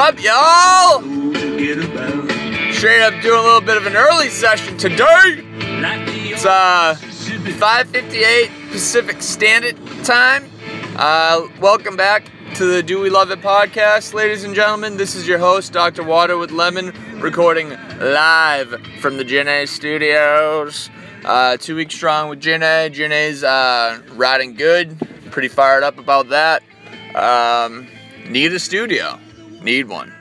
up, y'all? Straight up doing a little bit of an early session today. It's uh 5:58 Pacific Standard Time. Uh, welcome back to the Do We Love It podcast, ladies and gentlemen. This is your host, Dr. Water with Lemon, recording live from the Janae Studios. Uh, two weeks strong with Janae. Janae's uh, riding good. Pretty fired up about that. Um, need a studio. Need one.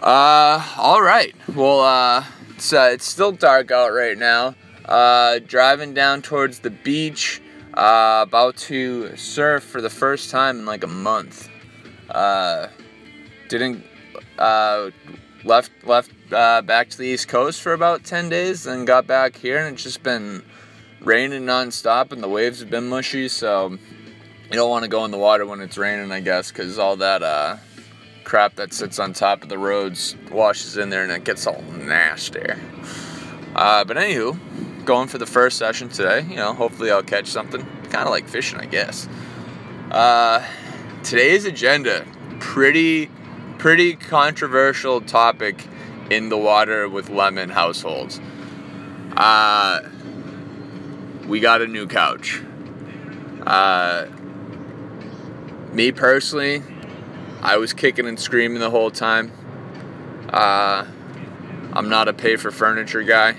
Uh, all right. Well, uh, it's uh, it's still dark out right now. Uh, driving down towards the beach. Uh, about to surf for the first time in like a month. Uh, didn't uh, left left uh, back to the East Coast for about ten days, and got back here, and it's just been raining nonstop, and the waves have been mushy. So you don't want to go in the water when it's raining, I guess, because all that uh, crap that sits on top of the roads washes in there, and it gets all nasty. Uh, but anywho, going for the first session today. You know, hopefully I'll catch something. Kind of like fishing, I guess. Uh, today's agenda, pretty, pretty controversial topic in the water with lemon households. Uh, we got a new couch. Uh, me personally, I was kicking and screaming the whole time. Uh, I'm not a pay for furniture guy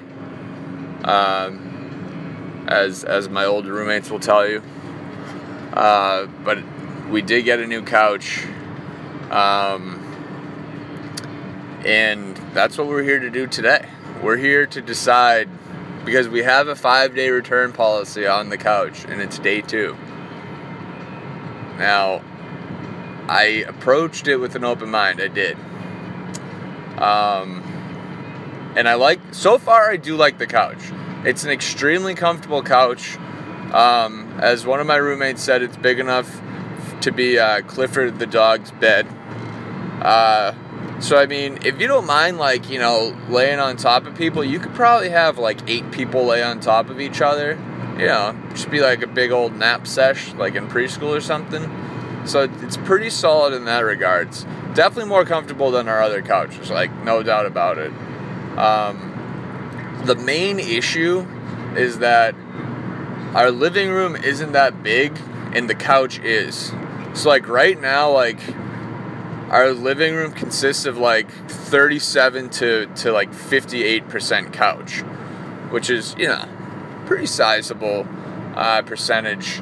um, as as my old roommates will tell you. Uh, but we did get a new couch, um, and that's what we're here to do today. We're here to decide because we have a five day return policy on the couch, and it's day two. Now, I approached it with an open mind. I did. Um, and I like so far I do like the couch. It's an extremely comfortable couch. Um, as one of my roommates said, it's big enough to be uh, Clifford the dog's bed. Uh, so I mean, if you don't mind, like you know, laying on top of people, you could probably have like eight people lay on top of each other. You know, just be like a big old nap sesh, like in preschool or something. So it's pretty solid in that regards. Definitely more comfortable than our other couches, like no doubt about it. Um, the main issue is that our living room isn't that big and the couch is. So like right now, like our living room consists of like 37 to, to like 58% couch, which is, you know, pretty sizable uh, percentage.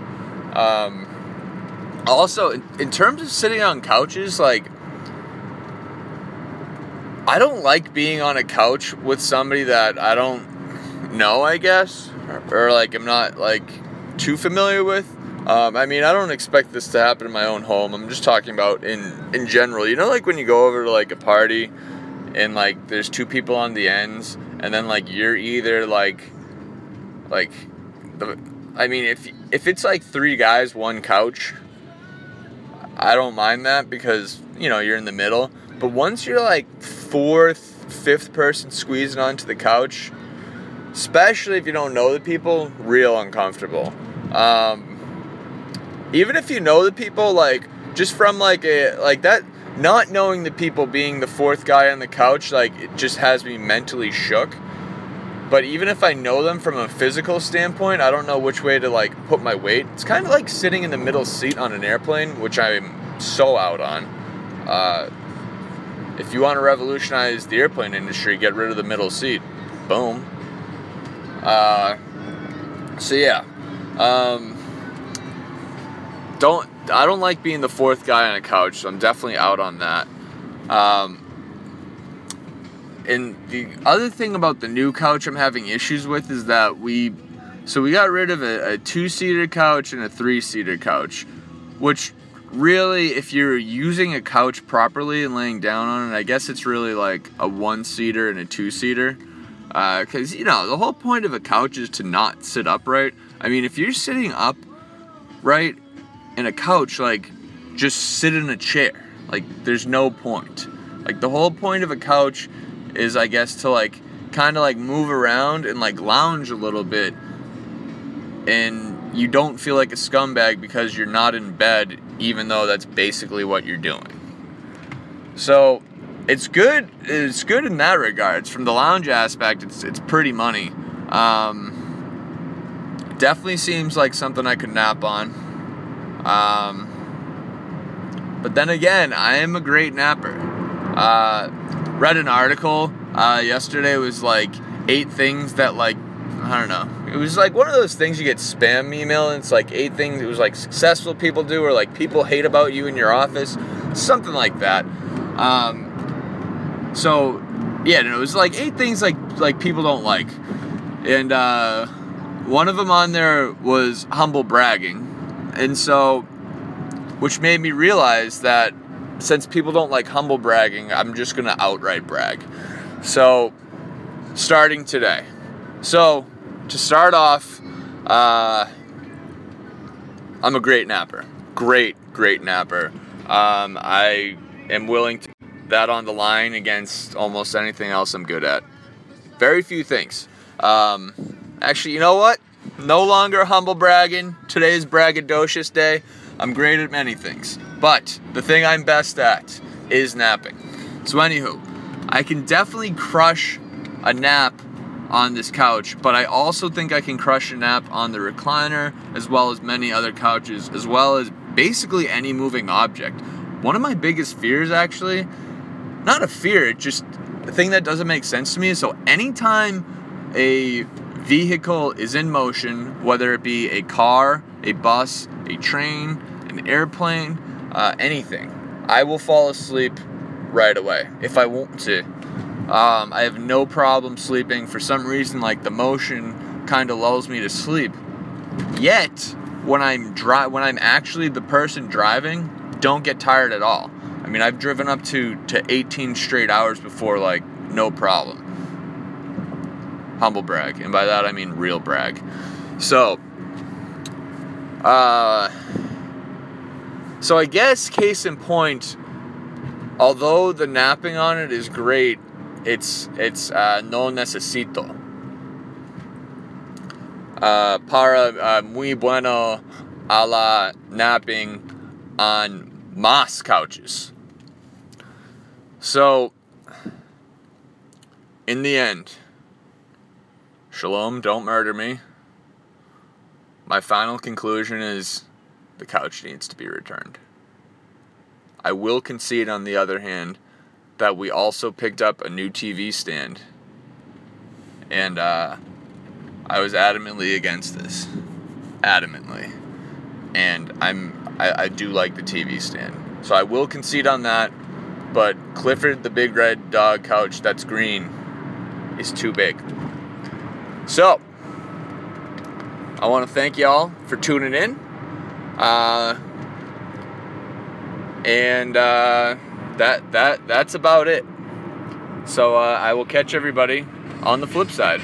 Um, also, in, in terms of sitting on couches, like I don't like being on a couch with somebody that I don't know, I guess, or, or like I'm not like too familiar with. Um, I mean, I don't expect this to happen in my own home. I'm just talking about in in general. You know, like when you go over to like a party, and like there's two people on the ends, and then like you're either like, like, the, I mean, if if it's like three guys, one couch, I don't mind that because you know you're in the middle. But once you're like fourth, fifth person squeezing onto the couch, especially if you don't know the people, real uncomfortable. Um, even if you know the people, like just from like a like that, not knowing the people being the fourth guy on the couch, like it just has me mentally shook. But even if I know them from a physical standpoint, I don't know which way to like put my weight. It's kind of like sitting in the middle seat on an airplane, which I'm so out on. Uh, if you want to revolutionize the airplane industry, get rid of the middle seat. Boom. Uh, so yeah, um, don't I don't like being the fourth guy on a couch. So I'm definitely out on that. Um, and the other thing about the new couch I'm having issues with is that we, so we got rid of a, a two-seater couch and a three-seater couch, which really, if you're using a couch properly and laying down on it, I guess it's really like a one seater and a two seater. Because, uh, you know, the whole point of a couch is to not sit upright. I mean, if you're sitting up right in a couch, like, just sit in a chair. Like, there's no point. Like, the whole point of a couch is, I guess, to, like, kind of like move around and, like, lounge a little bit. And you don't feel like a scumbag because you're not in bed, even though that's basically what you're doing. So it's good. It's good in that regards. From the lounge aspect, it's it's pretty money. Um, definitely seems like something I could nap on. Um, but then again, I am a great napper. Uh, read an article uh, yesterday. Was like eight things that like I don't know. It was like one of those things you get spam email and it's like eight things it was like successful people do or like people hate about you in your office, something like that. Um, so yeah, no, it was like eight things like like people don't like, and uh, one of them on there was humble bragging, and so which made me realize that since people don't like humble bragging, I'm just gonna outright brag. So starting today. So to start off, uh, I'm a great napper. Great, great napper. Um, I am willing to that on the line against almost anything else I'm good at. Very few things. Um, actually, you know what? No longer humble bragging. Today's braggadocious day. I'm great at many things. But the thing I'm best at is napping. So, anywho, I can definitely crush a nap on this couch, but I also think I can crush a nap on the recliner as well as many other couches, as well as basically any moving object. One of my biggest fears, actually, not a fear, just a thing that doesn't make sense to me. So, anytime a vehicle is in motion, whether it be a car, a bus, a train, an airplane, uh, anything, I will fall asleep right away if I want to. Um, I have no problem sleeping. For some reason, like the motion kind of lulls me to sleep. Yet, when I'm dri- when I'm actually the person driving, don't get tired at all. I mean, I've driven up to to 18 straight hours before, like no problem. Humble brag, and by that I mean real brag. So, uh, so I guess case in point, although the napping on it is great, it's it's uh, no necesito. Uh, para uh, muy bueno a la napping on moss couches. So, in the end, Shalom, don't murder me. My final conclusion is the couch needs to be returned. I will concede, on the other hand, that we also picked up a new TV stand. And uh, I was adamantly against this. Adamantly. And I'm I, I do like the TV stand. So I will concede on that. But Clifford the big red dog couch that's green is too big. So I want to thank y'all for tuning in. Uh, and uh, that that that's about it. So uh, I will catch everybody on the flip side.